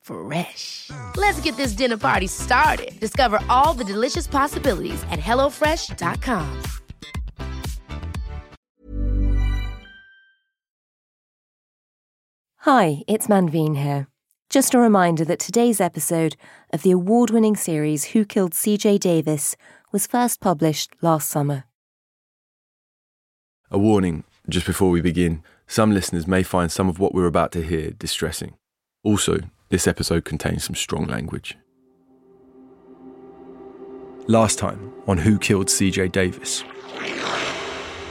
Fresh. Let's get this dinner party started. Discover all the delicious possibilities at hellofresh.com. Hi, it's Manveen here. Just a reminder that today's episode of the award winning series Who Killed CJ Davis was first published last summer. A warning just before we begin some listeners may find some of what we're about to hear distressing. Also, this episode contains some strong language. Last time on Who Killed CJ Davis.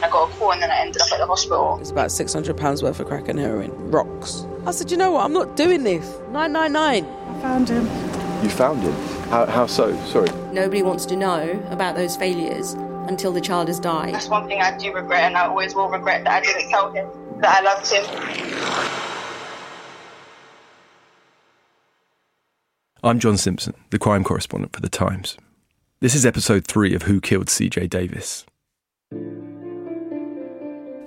I got a call and then I ended up at the hospital. It's about £600 worth of crack and heroin. Rocks. I said, you know what? I'm not doing this. 999. I found him. You found him? How, how so? Sorry. Nobody wants to know about those failures until the child has died. That's one thing I do regret, and I always will regret that I didn't tell him that I loved him. I'm John Simpson, the crime correspondent for The Times. This is episode three of Who Killed CJ Davis.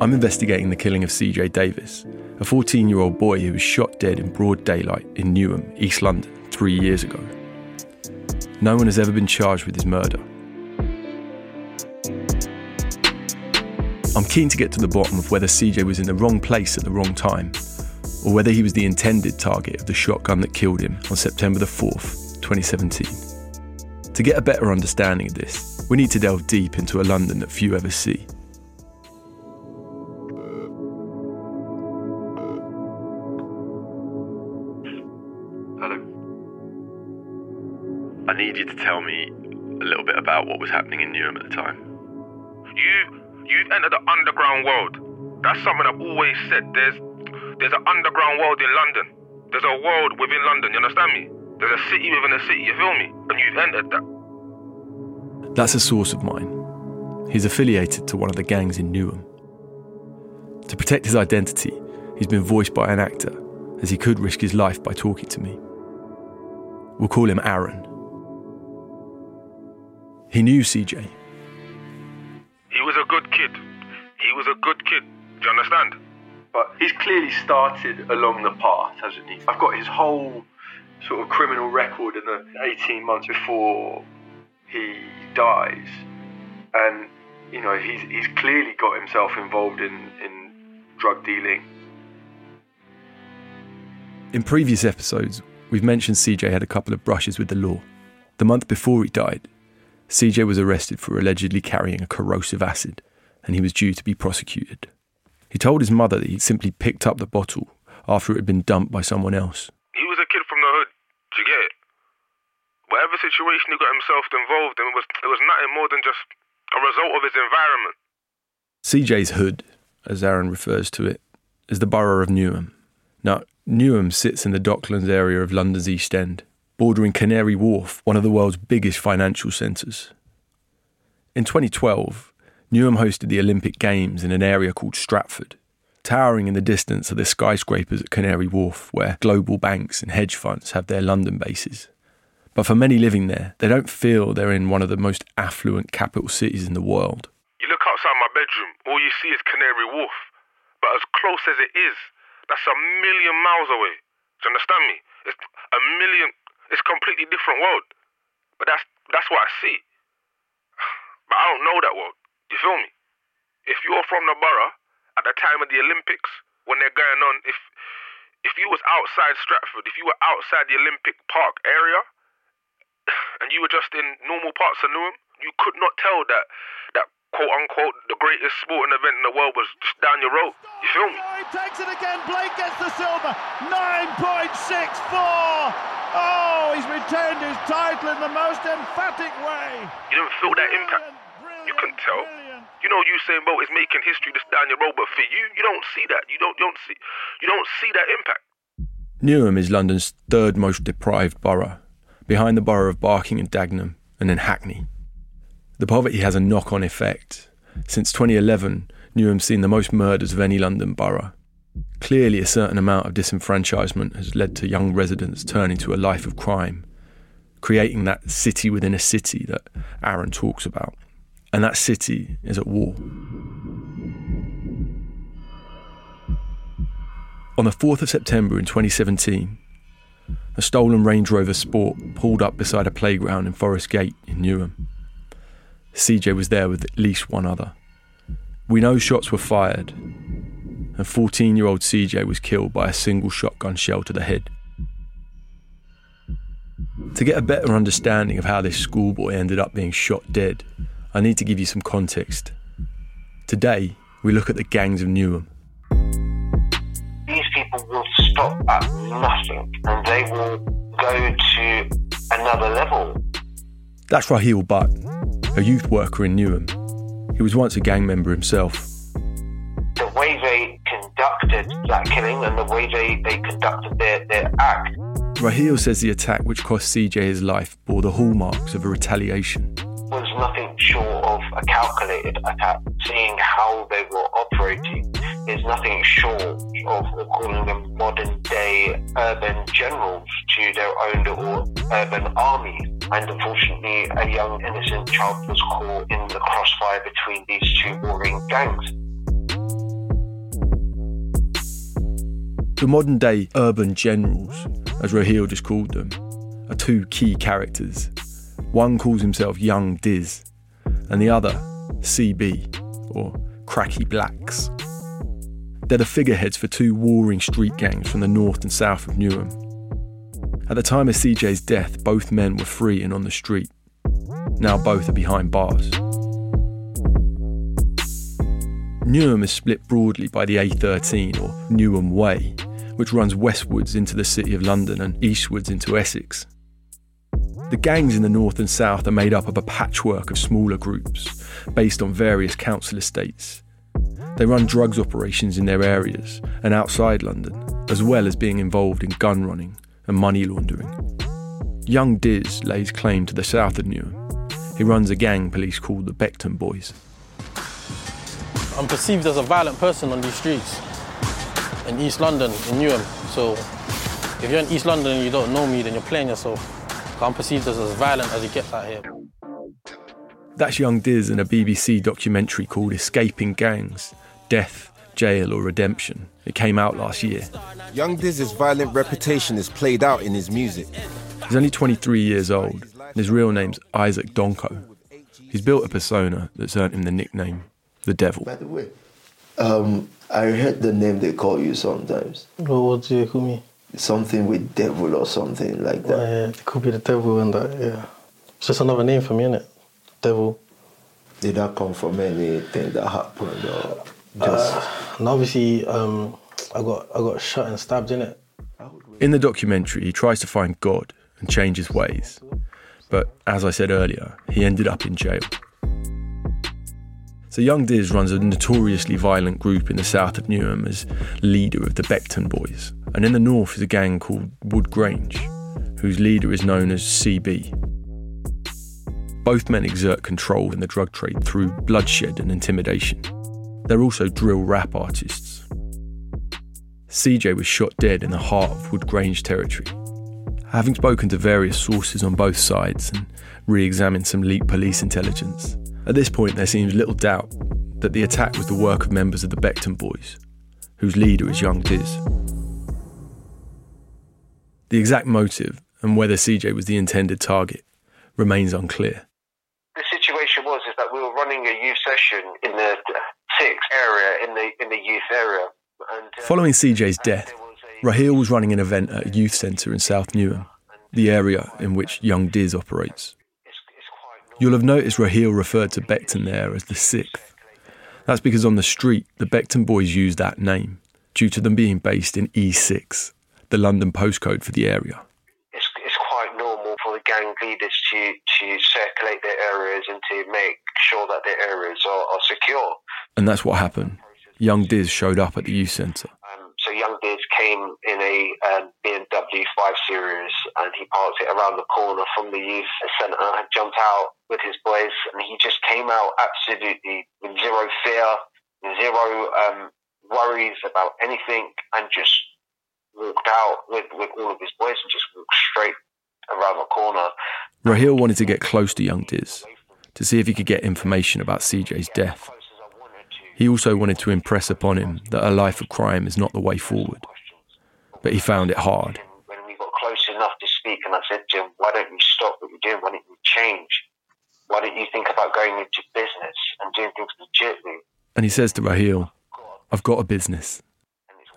I'm investigating the killing of CJ Davis, a 14 year old boy who was shot dead in broad daylight in Newham, East London, three years ago. No one has ever been charged with his murder. I'm keen to get to the bottom of whether CJ was in the wrong place at the wrong time, or whether he was the intended target of the shotgun that killed him on September the 4th, 2017. To get a better understanding of this, we need to delve deep into a London that few ever see. Hello. I need you to tell me a little bit about what was happening in Newham at the time. You you've entered the underground world. That's something I've always said. There's there's an underground world in London. There's a world within London, you understand me? There's a city within a city, you feel me? And you've entered that. That's a source of mine. He's affiliated to one of the gangs in Newham. To protect his identity, he's been voiced by an actor, as he could risk his life by talking to me. We'll call him Aaron. He knew CJ. He was a good kid. He was a good kid. Do you understand? But he's clearly started along the path, hasn't he? I've got his whole sort of criminal record in the 18 months before he dies. And, you know, he's, he's clearly got himself involved in, in drug dealing. In previous episodes, we've mentioned CJ had a couple of brushes with the law. The month before he died, CJ was arrested for allegedly carrying a corrosive acid, and he was due to be prosecuted. He told his mother that he'd simply picked up the bottle after it had been dumped by someone else. He was a kid from the hood. Do you get it? Whatever situation he got himself involved in, it was, it was nothing more than just a result of his environment. CJ's hood, as Aaron refers to it, is the borough of Newham. Now, Newham sits in the Docklands area of London's East End, bordering Canary Wharf, one of the world's biggest financial centres. In 2012, Newham hosted the Olympic Games in an area called Stratford. Towering in the distance are the skyscrapers at Canary Wharf, where global banks and hedge funds have their London bases. But for many living there, they don't feel they're in one of the most affluent capital cities in the world. You look outside my bedroom, all you see is Canary Wharf. But as close as it is, that's a million miles away. Do you understand me? It's a million. It's a completely different world. But that's that's what I see. But I don't know that world. You feel me? If you're from the borough at the time of the Olympics, when they're going on, if if you was outside Stratford, if you were outside the Olympic Park area, and you were just in normal parts of Newham, you could not tell that that quote unquote, the greatest sporting event in the world was just down your road. You feel me? Oh, he takes it again. Blake gets the silver. 9.64. Oh, he's retained his title in the most emphatic way. You didn't feel that impact. You couldn't tell. You know, Usain Bolt is making history just down your road, but for you, you don't see that. You don't, you don't see, you don't see that impact. Newham is London's third most deprived borough, behind the borough of Barking and Dagenham, and then Hackney. The poverty has a knock on effect. Since 2011, Newham's seen the most murders of any London borough. Clearly, a certain amount of disenfranchisement has led to young residents turning to a life of crime, creating that city within a city that Aaron talks about. And that city is at war. On the 4th of September in 2017, a stolen Range Rover Sport pulled up beside a playground in Forest Gate in Newham. CJ was there with at least one other. We know shots were fired, and 14 year old CJ was killed by a single shotgun shell to the head. To get a better understanding of how this schoolboy ended up being shot dead, I need to give you some context. Today, we look at the gangs of Newham. These people will stop at nothing and they will go to another level. That's Raheel Butt, a youth worker in Newham. He was once a gang member himself. The way they conducted that killing and the way they, they conducted their, their act. Raheel says the attack which cost CJ his life bore the hallmarks of a retaliation. Was nothing short of a calculated attack. Seeing how they were operating is nothing short of calling them modern day urban generals to their own little urban army. And unfortunately, a young innocent child was caught in the crossfire between these two warring gangs. The modern day urban generals, as Raheel just called them, are two key characters. One calls himself Young Diz, and the other CB, or Cracky Blacks. They're the figureheads for two warring street gangs from the north and south of Newham. At the time of CJ's death, both men were free and on the street. Now both are behind bars. Newham is split broadly by the A13 or Newham Way, which runs westwards into the City of London and eastwards into Essex. The gangs in the north and south are made up of a patchwork of smaller groups based on various council estates. They run drugs operations in their areas and outside London, as well as being involved in gun running and money laundering. Young Diz lays claim to the south of Newham. He runs a gang police called the Beckton Boys. I'm perceived as a violent person on these streets in East London, in Newham. So if you're in East London and you don't know me, then you're playing yourself. I'm perceived as as violent as it gets out here. That's Young Diz in a BBC documentary called Escaping Gangs Death, Jail or Redemption. It came out last year. Young Diz's violent reputation is played out in his music. He's only 23 years old, and his real name's Isaac Donko. He's built a persona that's earned him the nickname The Devil. By the way, um, I heard the name they call you sometimes. Well, what do you call me? Something with devil or something like that. Well, yeah, it could be the devil and that, yeah. It's just another name for me, innit? Devil. Did that come from anything that happened or just... Uh, and obviously, um, I got I got shot and stabbed in it. In the documentary, he tries to find God and change his ways. But as I said earlier, he ended up in jail. So Young Diz runs a notoriously violent group in the south of Newham as leader of the Beckton Boys. And in the north is a gang called Wood Grange, whose leader is known as CB. Both men exert control in the drug trade through bloodshed and intimidation. They're also drill rap artists. CJ was shot dead in the heart of Wood Grange territory. Having spoken to various sources on both sides and re examined some leaked police intelligence, at this point there seems little doubt that the attack was the work of members of the Beckton Boys, whose leader is Young Diz. The exact motive and whether CJ was the intended target remains unclear. The situation was is that we were running a youth session in the sixth area in the in the youth area. And, uh, Following CJ's death, Raheel was running an event at a youth centre in South Newham, the area in which Young Diz operates. You'll have noticed Raheel referred to Beckton there as the Sixth. That's because on the street, the Beckton boys use that name due to them being based in E6, the London postcode for the area. It's, it's quite normal for the gang leaders to, to circulate their areas and to make sure that their areas are, are secure. And that's what happened. Young Diz showed up at the youth centre. Um, so Young Diz came in a um, BMW 5 Series and he parked it around the corner from the youth centre and jumped out with his boys and he just came out absolutely with zero fear, zero um, worries about anything and just walked out with, with all of his boys and just walked straight around the corner. Raheel wanted to get close to young Diz to see if he could get information about CJ's death. He also wanted to impress upon him that a life of crime is not the way forward. But he found it hard. When we got close enough to speak, and I said to him, Why don't you stop what you're doing? Why don't you change? Why don't you think about going into business and doing things legitimately? And he says to Raheel, I've got a business,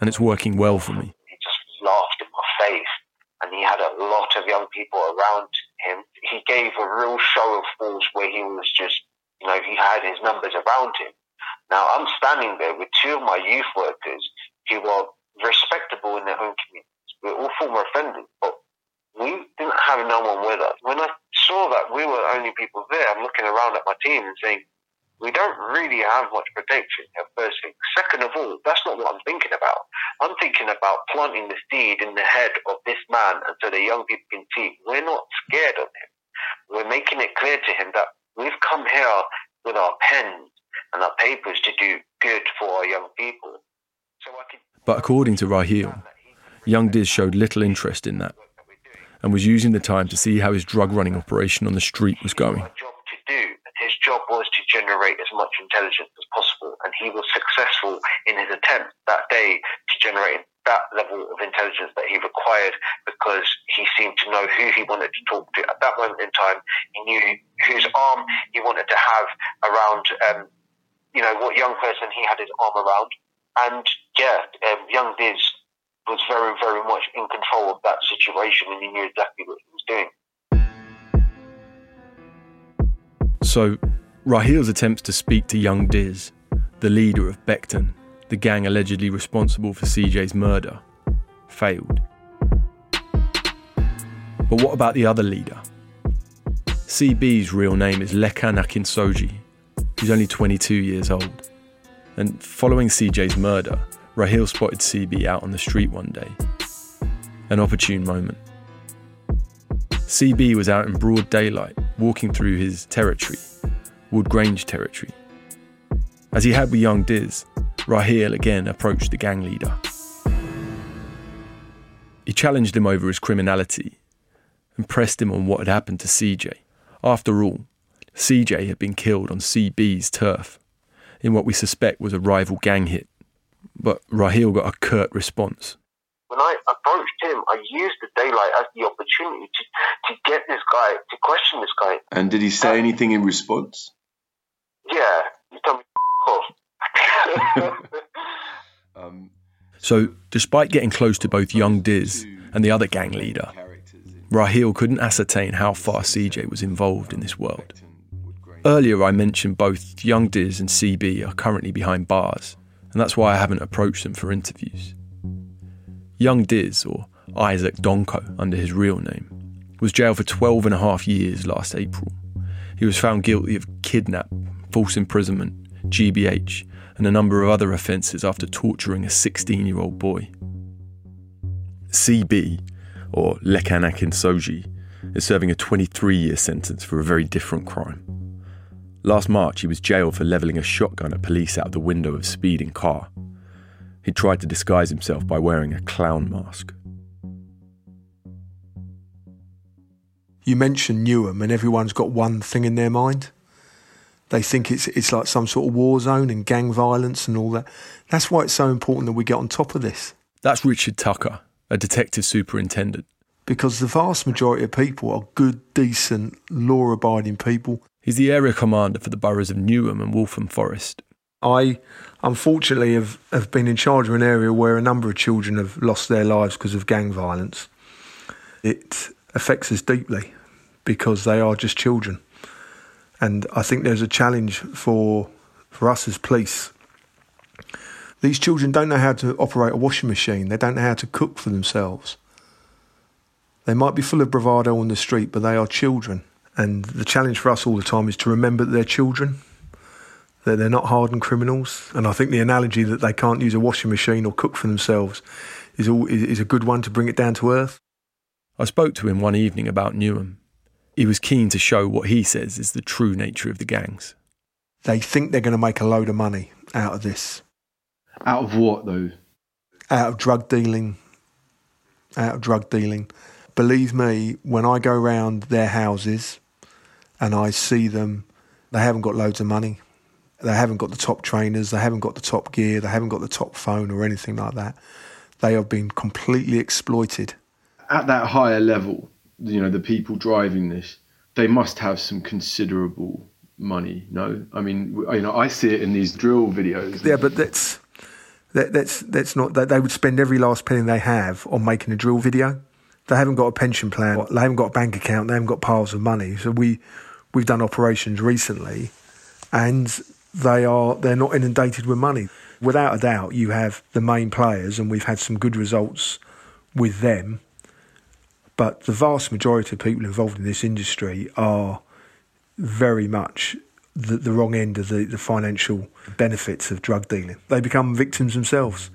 and it's working well for me. He laughed in my face, and he had a lot of young people around him. He gave a real show of force where he was just, you know, he had his numbers around him. Now I'm standing there with two of my youth workers who are respectable in their own communities. We're all former offenders, but we didn't have no one with us. When I saw that we were the only people there, I'm looking around at my team and saying, we don't really have much protection here, first thing. Second of all, that's not what I'm thinking about. I'm thinking about planting the seed in the head of this man and so the young people can see we're not scared of him. We're making it clear to him that we've come here with our pens and our papers to do good for our young people. So could But according to Raheel, young Diz showed little interest in that and was using the time to see how his drug running operation on the street was going. So, Raheel's attempts to speak to young Diz, the leader of Beckton, the gang allegedly responsible for CJ's murder, failed. But what about the other leader? CB's real name is Lekan Akinsoji. He's only 22 years old. And following CJ's murder, Raheel spotted CB out on the street one day. An opportune moment. CB was out in broad daylight, walking through his territory, Wood Grange territory. As he had with young Diz, Raheel again approached the gang leader. He challenged him over his criminality and pressed him on what had happened to CJ. After all, CJ had been killed on CB's turf in what we suspect was a rival gang hit. But Raheel got a curt response. When I approached him, I used the daylight as the opportunity to, to get this guy, to question this guy. And did he say anything in response? Yeah, he told me off. Um, so, despite getting close to both young Diz and the other gang leader, Raheel couldn't ascertain how far CJ was involved in this world. Earlier, I mentioned both young Diz and CB are currently behind bars, and that's why I haven't approached them for interviews. Young Diz, or Isaac Donko under his real name, was jailed for 12 and a half years last April. He was found guilty of kidnap, false imprisonment, GBH, and a number of other offences after torturing a 16 year old boy. CB, or Lekan Soji, is serving a 23 year sentence for a very different crime. Last March, he was jailed for levelling a shotgun at police out of the window of a speeding car. He tried to disguise himself by wearing a clown mask. You mentioned Newham, and everyone's got one thing in their mind. They think it's it's like some sort of war zone and gang violence and all that. That's why it's so important that we get on top of this. That's Richard Tucker, a detective superintendent. Because the vast majority of people are good, decent, law abiding people. He's the area commander for the boroughs of Newham and Waltham Forest. I unfortunately have, have been in charge of an area where a number of children have lost their lives because of gang violence. It affects us deeply because they are just children. And I think there's a challenge for for us as police. These children don't know how to operate a washing machine. They don't know how to cook for themselves. They might be full of bravado on the street, but they are children. And the challenge for us all the time is to remember that they're children, that they're not hardened criminals. And I think the analogy that they can't use a washing machine or cook for themselves is, all, is a good one to bring it down to earth. I spoke to him one evening about Newham. He was keen to show what he says is the true nature of the gangs. They think they're going to make a load of money out of this. Out of what, though? Out of drug dealing. Out of drug dealing. Believe me, when I go round their houses and I see them, they haven't got loads of money. They haven't got the top trainers, they haven't got the top gear, they haven't got the top phone or anything like that. They have been completely exploited. At that higher level, you know, the people driving this, they must have some considerable money. No, I mean, you know, I see it in these drill videos. Yeah, but that's that, that's that's not that they would spend every last penny they have on making a drill video. They haven't got a pension plan. They haven't got a bank account. They haven't got piles of money. So we we've done operations recently, and they are they're not inundated with money. Without a doubt, you have the main players, and we've had some good results with them. But the vast majority of people involved in this industry are very much the, the wrong end of the, the financial benefits of drug dealing. They become victims themselves.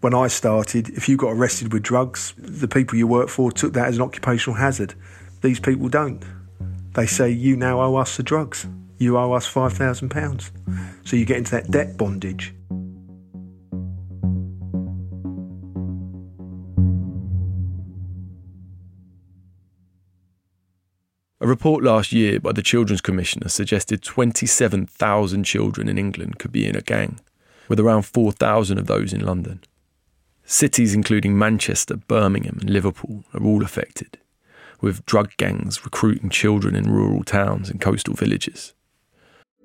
When I started, if you got arrested with drugs, the people you work for took that as an occupational hazard. These people don't. They say, You now owe us the drugs. You owe us £5,000. So you get into that debt bondage. A report last year by the Children's Commissioner suggested 27,000 children in England could be in a gang, with around 4,000 of those in London. Cities including Manchester, Birmingham, and Liverpool are all affected, with drug gangs recruiting children in rural towns and coastal villages.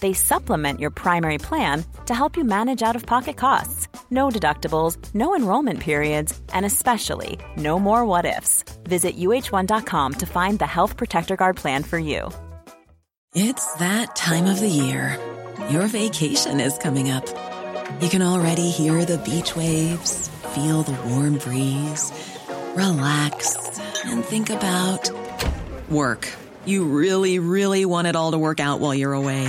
They supplement your primary plan to help you manage out of pocket costs. No deductibles, no enrollment periods, and especially no more what ifs. Visit uh1.com to find the Health Protector Guard plan for you. It's that time of the year. Your vacation is coming up. You can already hear the beach waves, feel the warm breeze, relax, and think about work. You really, really want it all to work out while you're away.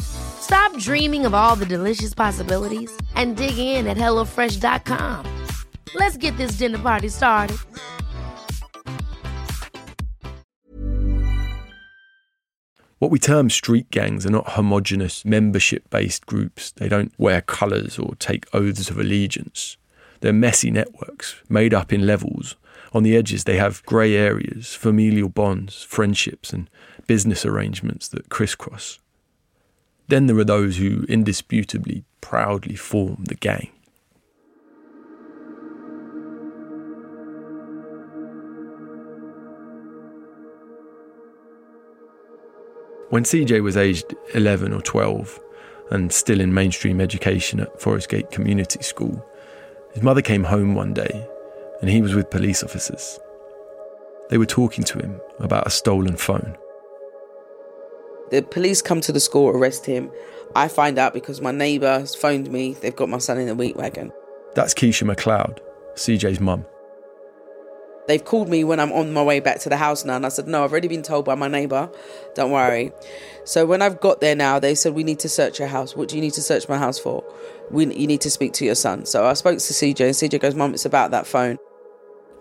Stop dreaming of all the delicious possibilities and dig in at HelloFresh.com. Let's get this dinner party started. What we term street gangs are not homogenous, membership based groups. They don't wear colours or take oaths of allegiance. They're messy networks, made up in levels. On the edges, they have grey areas, familial bonds, friendships, and business arrangements that crisscross. Then there are those who indisputably, proudly form the gang. When CJ was aged 11 or 12 and still in mainstream education at Forest Gate Community School, his mother came home one day and he was with police officers. They were talking to him about a stolen phone. The police come to the school, arrest him. I find out because my neighbour has phoned me. They've got my son in a wheat wagon. That's Keisha McLeod, CJ's mum. They've called me when I'm on my way back to the house now, and I said, No, I've already been told by my neighbour, don't worry. So when I've got there now, they said, We need to search your house. What do you need to search my house for? We, you need to speak to your son. So I spoke to CJ, and CJ goes, Mum, it's about that phone.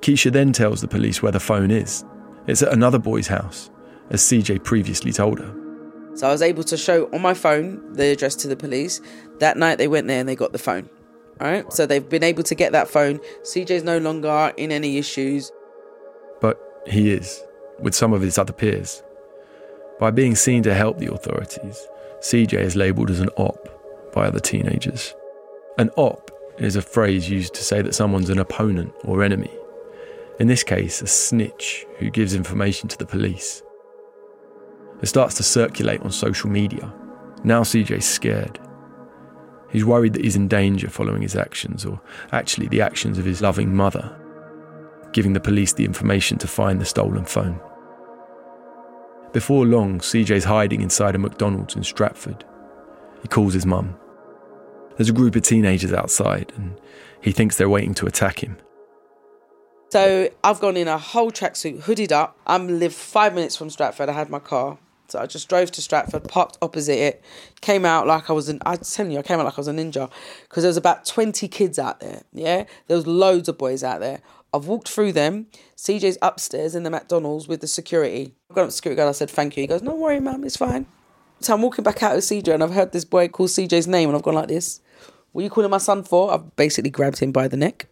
Keisha then tells the police where the phone is. It's at another boy's house, as CJ previously told her. So I was able to show on my phone the address to the police. That night they went there and they got the phone. All right. So they've been able to get that phone. CJ's no longer in any issues. But he is, with some of his other peers. By being seen to help the authorities, CJ is labelled as an op by other teenagers. An op is a phrase used to say that someone's an opponent or enemy. In this case, a snitch who gives information to the police. It starts to circulate on social media. Now CJ's scared. He's worried that he's in danger following his actions, or actually the actions of his loving mother, giving the police the information to find the stolen phone. Before long, CJ's hiding inside a McDonald's in Stratford. He calls his mum. There's a group of teenagers outside, and he thinks they're waiting to attack him. So I've gone in a whole tracksuit, hooded up. I'm live five minutes from Stratford. I had my car. So I just drove to Stratford, parked opposite it, came out like I was an. I was telling you, I came out like I was a ninja because there was about twenty kids out there. Yeah, there was loads of boys out there. I've walked through them. CJ's upstairs in the McDonald's with the security. I've gone up to security guard. I said thank you. He goes, "Don't worry, ma'am, it's fine." So I'm walking back out with CJ, and I've heard this boy call CJ's name, and I've gone like this. What are you calling my son for? I've basically grabbed him by the neck.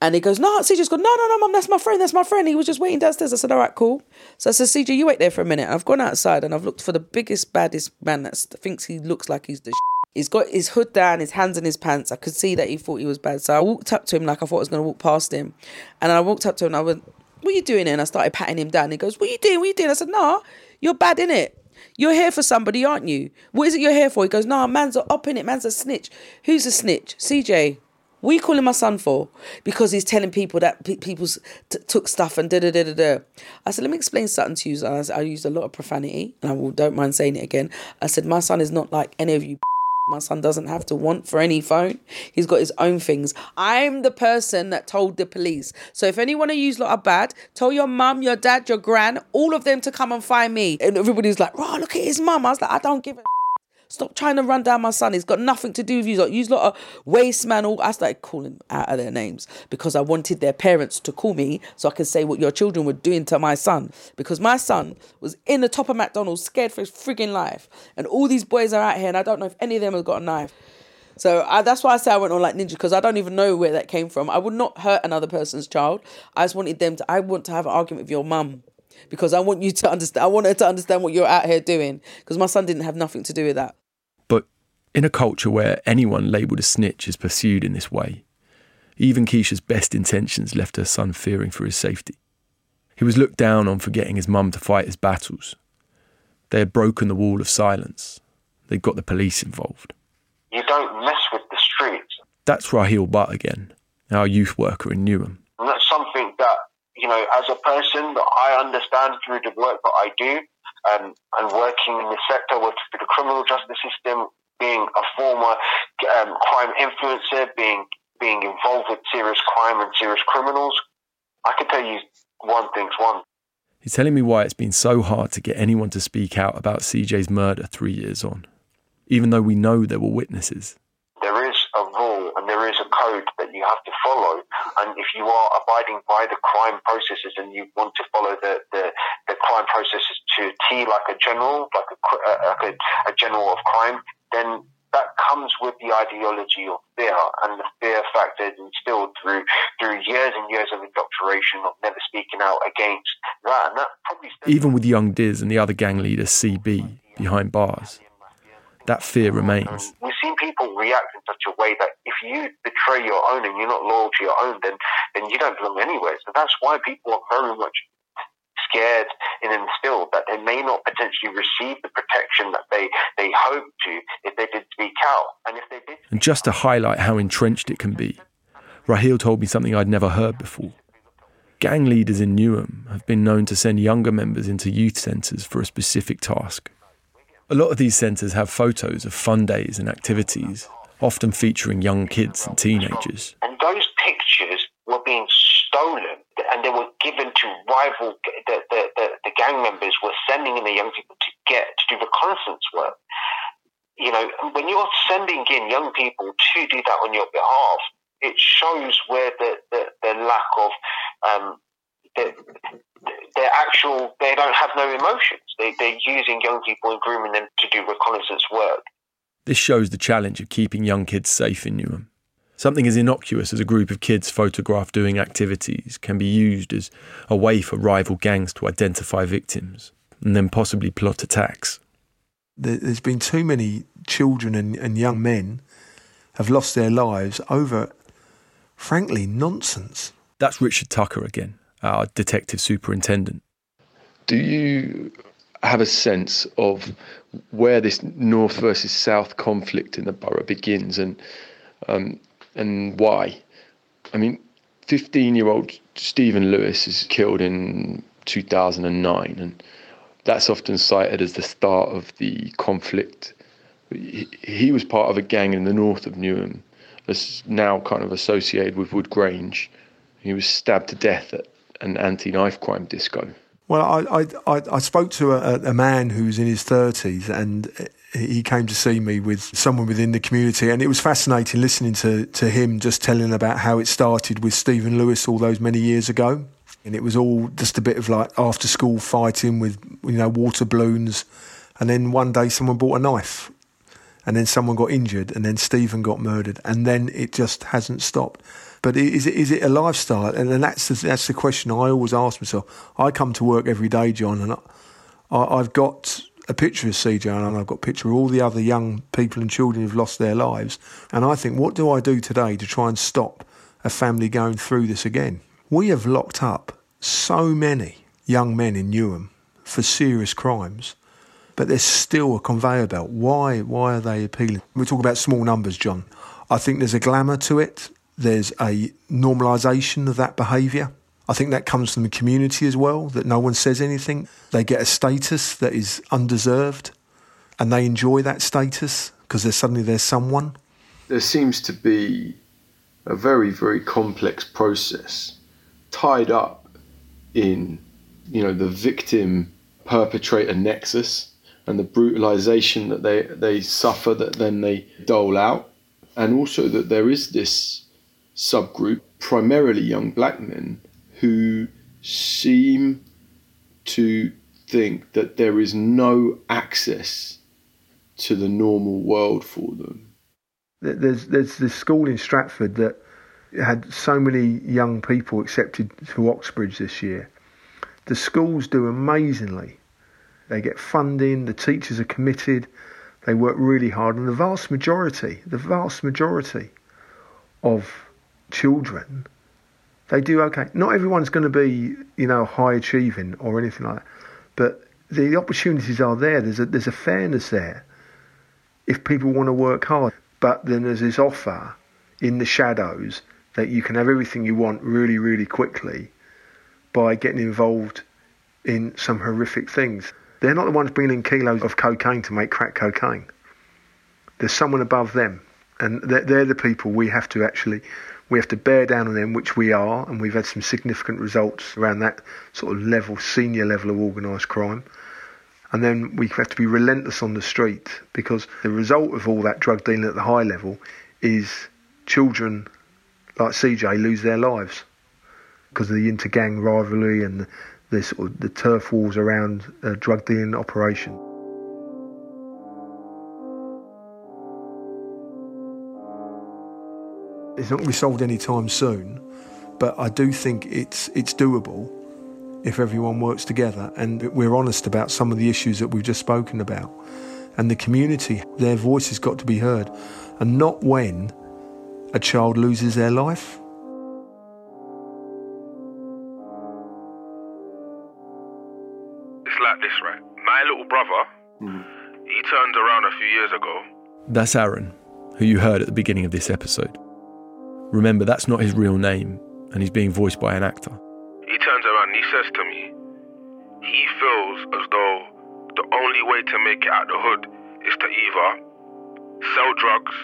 And he goes, no, CJ's gone, no, no, no, mum, that's my friend, that's my friend. He was just waiting downstairs. I said, all right, cool. So I said, CJ, you wait there for a minute. I've gone outside and I've looked for the biggest, baddest man that thinks he looks like he's the He's got his hood down, his hands in his pants. I could see that he thought he was bad. So I walked up to him like I thought I was going to walk past him. And I walked up to him and I went, what are you doing? And I started patting him down. He goes, what are you doing? What are you doing? I said, nah, you're bad in it. You're here for somebody, aren't you? What is it you're here for? He goes, nah, man's up in it. Man's a snitch. Who's a snitch? CJ. Are you calling my son for? Because he's telling people that pe- people t- took stuff and da da da da da. I said, let me explain something to you. I, I used a lot of profanity, and I will, don't mind saying it again. I said, my son is not like any of you. My son doesn't have to want for any phone. He's got his own things. I'm the person that told the police. So if anyone of you lot are bad, tell your mum, your dad, your gran, all of them to come and find me. And everybody's like, oh, look at his mum. I was like, I don't give a Stop trying to run down my son. He's got nothing to do with you. Like, you lot of waste man. All I started calling out of their names because I wanted their parents to call me so I could say what your children were doing to my son. Because my son was in the top of McDonald's, scared for his frigging life, and all these boys are out here, and I don't know if any of them have got a knife. So I, that's why I say I went on like ninja because I don't even know where that came from. I would not hurt another person's child. I just wanted them to. I want to have an argument with your mum because I want you to understand. I want her to understand what you're out here doing because my son didn't have nothing to do with that. But in a culture where anyone labelled a snitch is pursued in this way, even Keisha's best intentions left her son fearing for his safety. He was looked down on for getting his mum to fight his battles. They had broken the wall of silence. They'd got the police involved. You don't mess with the streets. That's Raheel Butt again, our youth worker in Newham. And that's something that, you know, as a person that I understand through the work that I do um, and working in the sector, through the criminal justice system, being a former um, crime influencer, being being involved with serious crime and serious criminals, I can tell you one thing's one. He's telling me why it's been so hard to get anyone to speak out about CJ's murder three years on, even though we know there were witnesses. There is a rule and there is a code that you have to follow. And if you are abiding by the crime processes and you want to follow the, the, the crime processes to T like a general, like a, uh, like a, a general of crime, then that comes with the ideology of fear and the fear factor is instilled through through years and years of indoctrination of never speaking out against that. And that probably Even with young Diz and the other gang leader CB behind bars, that fear remains. We've seen people react in such a way that if you betray your own and you're not loyal to your own, then then you don't belong anywhere. So that's why people are very much scared and instilled that they may not potentially receive the protection that they, they hope to if they did speak out. And if they did. And just to highlight how entrenched it can be, Raheel told me something I'd never heard before. Gang leaders in Newham have been known to send younger members into youth centres for a specific task. A lot of these centres have photos of fun days and activities, often featuring young kids and teenagers. And those pictures were being stolen and they were given to rival the, the, the, the gang members were sending in the young people to get to do reconnaissance work. You know, when you're sending in young people to do that on your behalf, it shows where the, the, the lack of um, the, their actual they don't have no emotions. They, they're using young people and grooming them to do reconnaissance work. This shows the challenge of keeping young kids safe in Newham. Something as innocuous as a group of kids photographed doing activities can be used as a way for rival gangs to identify victims and then possibly plot attacks. There's been too many children and, and young men have lost their lives over, frankly, nonsense. That's Richard Tucker again, our detective superintendent. Do you have a sense of where this north versus south conflict in the borough begins and um, and why. I mean, 15 year old Stephen Lewis is killed in 2009, and that's often cited as the start of the conflict. He, was part of a gang in the north of Newham, that's now kind of associated with Wood Grange. He was stabbed to death at an anti knife crime disco. Well, I, I, I spoke to a, a man who's in his 30s and he came to see me with someone within the community, and it was fascinating listening to, to him just telling about how it started with Stephen Lewis all those many years ago. And it was all just a bit of like after school fighting with, you know, water balloons. And then one day someone bought a knife, and then someone got injured, and then Stephen got murdered, and then it just hasn't stopped. But is it is it a lifestyle? And then that's the, that's the question I always ask myself. I come to work every day, John, and I, I've got a picture of CJ and I've got a picture of all the other young people and children who've lost their lives. And I think, what do I do today to try and stop a family going through this again? We have locked up so many young men in Newham for serious crimes, but there's still a conveyor belt. Why? Why are they appealing? We talk about small numbers, John. I think there's a glamour to it. There's a normalisation of that behaviour. I think that comes from the community as well, that no one says anything. They get a status that is undeserved and they enjoy that status because there's suddenly there's someone. There seems to be a very, very complex process tied up in, you know, the victim perpetrator nexus and the brutalization that they, they suffer that then they dole out. And also that there is this subgroup, primarily young black men, who seem to think that there is no access to the normal world for them. There's there's this school in Stratford that had so many young people accepted to Oxbridge this year. The schools do amazingly. They get funding, the teachers are committed, they work really hard, and the vast majority, the vast majority of children they do okay. Not everyone's going to be, you know, high achieving or anything like that, but the opportunities are there. There's a there's a fairness there. If people want to work hard, but then there's this offer in the shadows that you can have everything you want really, really quickly by getting involved in some horrific things. They're not the ones bringing in kilos of cocaine to make crack cocaine. There's someone above them, and they're, they're the people we have to actually we have to bear down on them, which we are, and we've had some significant results around that sort of level, senior level of organised crime. And then we have to be relentless on the street because the result of all that drug dealing at the high level is children like CJ lose their lives because of the inter-gang rivalry and the sort of the turf wars around a drug dealing operation. It's not going to be solved anytime soon, but I do think it's it's doable if everyone works together and we're honest about some of the issues that we've just spoken about. And the community, their voice has got to be heard, and not when a child loses their life. It's like this, right? My little brother, mm. he turned around a few years ago. That's Aaron, who you heard at the beginning of this episode. Remember, that's not his real name, and he's being voiced by an actor. He turns around and he says to me, he feels as though the only way to make it out the hood is to either sell drugs,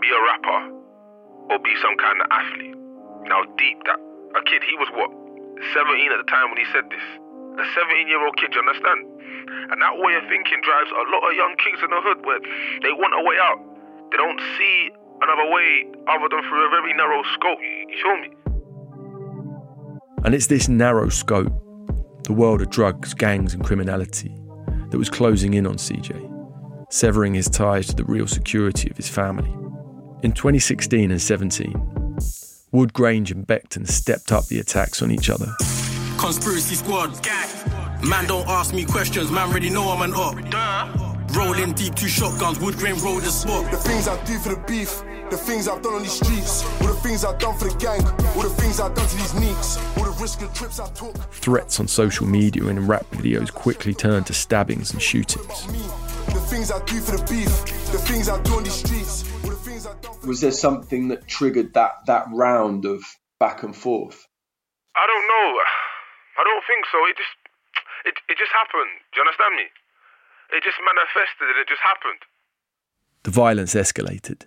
be a rapper, or be some kind of athlete. Now, deep that a kid, he was what, 17 at the time when he said this. A 17 year old kid, you understand? And that way of thinking drives a lot of young kids in the hood where they want a way out. They don't see another way other than through a very narrow scope. You, you feel me? And it's this narrow scope, the world of drugs, gangs, and criminality, that was closing in on CJ, severing his ties to the real security of his family. In 2016 and 17, Woodgrange and Beckton stepped up the attacks on each other. Conspiracy squad. Man, don't ask me questions, man, already know I'm an op. Rolling deep, two shotguns, wood grain roll the spot. The things I do for the beef, the things I've done on these streets, all the things I've done for the gang, all the things I've done to these neeks, all the risk of trips I took. Threats on social media and in rap videos quickly turned to stabbings and shootings. The things I do for the beef, the things I do on these streets, all the things I've done. Was there something that triggered that that round of back and forth? I don't know. I don't think so. It just, it, it just happened. Do you understand me? It just manifested and it just happened. The violence escalated.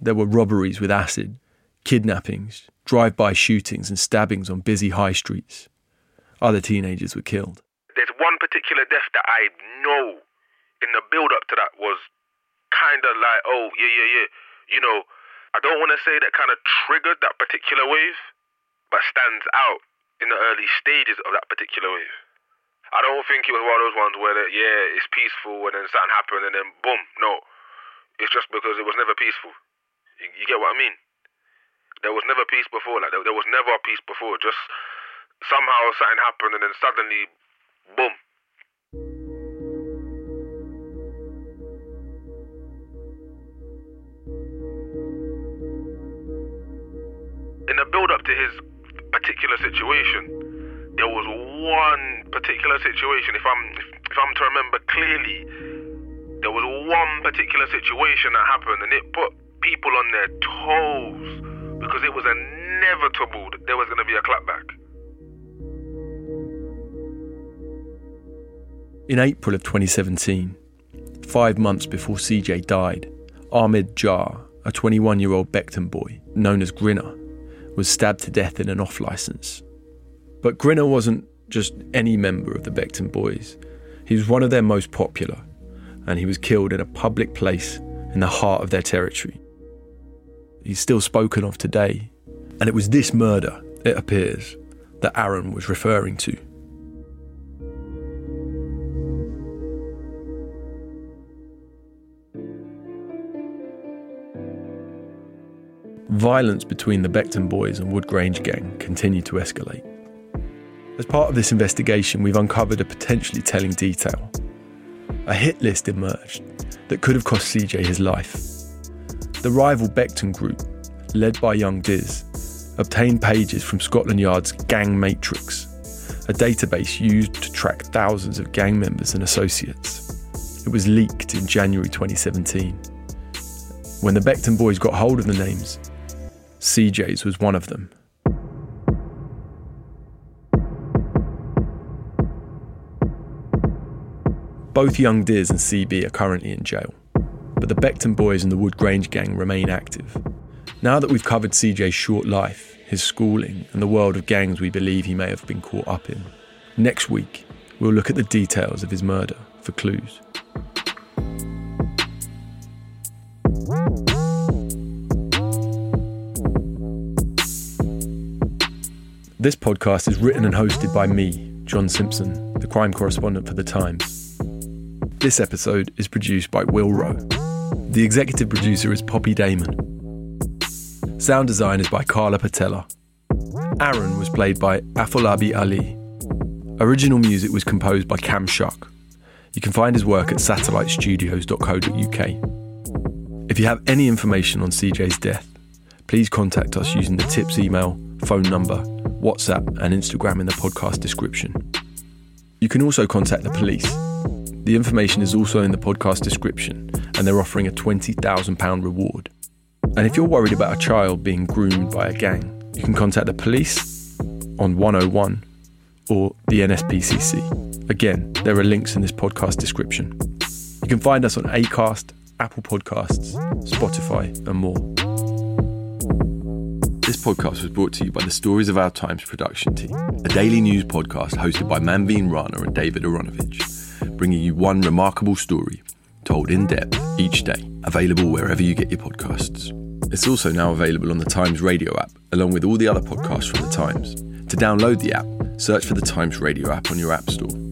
There were robberies with acid, kidnappings, drive by shootings, and stabbings on busy high streets. Other teenagers were killed. There's one particular death that I know in the build up to that was kind of like, oh, yeah, yeah, yeah. You know, I don't want to say that kind of triggered that particular wave, but stands out in the early stages of that particular wave. I don't think it was one of those ones where, yeah, it's peaceful and then something happened and then boom. No. It's just because it was never peaceful. You, you get what I mean? There was never peace before. Like there, there was never peace before. Just somehow something happened and then suddenly, boom. In the build up to his particular situation, there was one particular situation. If I'm if, I'm to remember clearly, there was one particular situation that happened, and it put people on their toes because it was inevitable that there was going to be a clapback. In April of 2017, five months before CJ died, Ahmed Jar, a 21 year old Beckton boy known as Grinner, was stabbed to death in an off license. But Grinner wasn't just any member of the Beckton boys. He was one of their most popular, and he was killed in a public place in the heart of their territory. He's still spoken of today, and it was this murder, it appears, that Aaron was referring to. Violence between the Beckton boys and Woodgrange gang continued to escalate. As part of this investigation, we've uncovered a potentially telling detail. A hit list emerged that could have cost CJ his life. The rival Beckton group, led by young Diz, obtained pages from Scotland Yard's Gang Matrix, a database used to track thousands of gang members and associates. It was leaked in January 2017. When the Beckton boys got hold of the names, CJ's was one of them. Both young Diz and CB are currently in jail, but the Beckton boys and the Woodgrange gang remain active. Now that we've covered CJ's short life, his schooling, and the world of gangs we believe he may have been caught up in, next week we'll look at the details of his murder for clues. This podcast is written and hosted by me, John Simpson, the crime correspondent for The Times. This episode is produced by Will Rowe. The executive producer is Poppy Damon. Sound design is by Carla Patella. Aaron was played by Afolabi Ali. Original music was composed by Cam Shuck. You can find his work at satellitestudios.co.uk. If you have any information on CJ's death, please contact us using the tips email, phone number, WhatsApp, and Instagram in the podcast description. You can also contact the police. The information is also in the podcast description, and they're offering a £20,000 reward. And if you're worried about a child being groomed by a gang, you can contact the police on 101 or the NSPCC. Again, there are links in this podcast description. You can find us on Acast, Apple Podcasts, Spotify, and more. This podcast was brought to you by the Stories of Our Times production team, a daily news podcast hosted by Manveen Rana and David Aaronovitch, bringing you one remarkable story told in depth each day, available wherever you get your podcasts. It's also now available on the Times Radio app, along with all the other podcasts from the Times. To download the app, search for the Times Radio app on your App Store.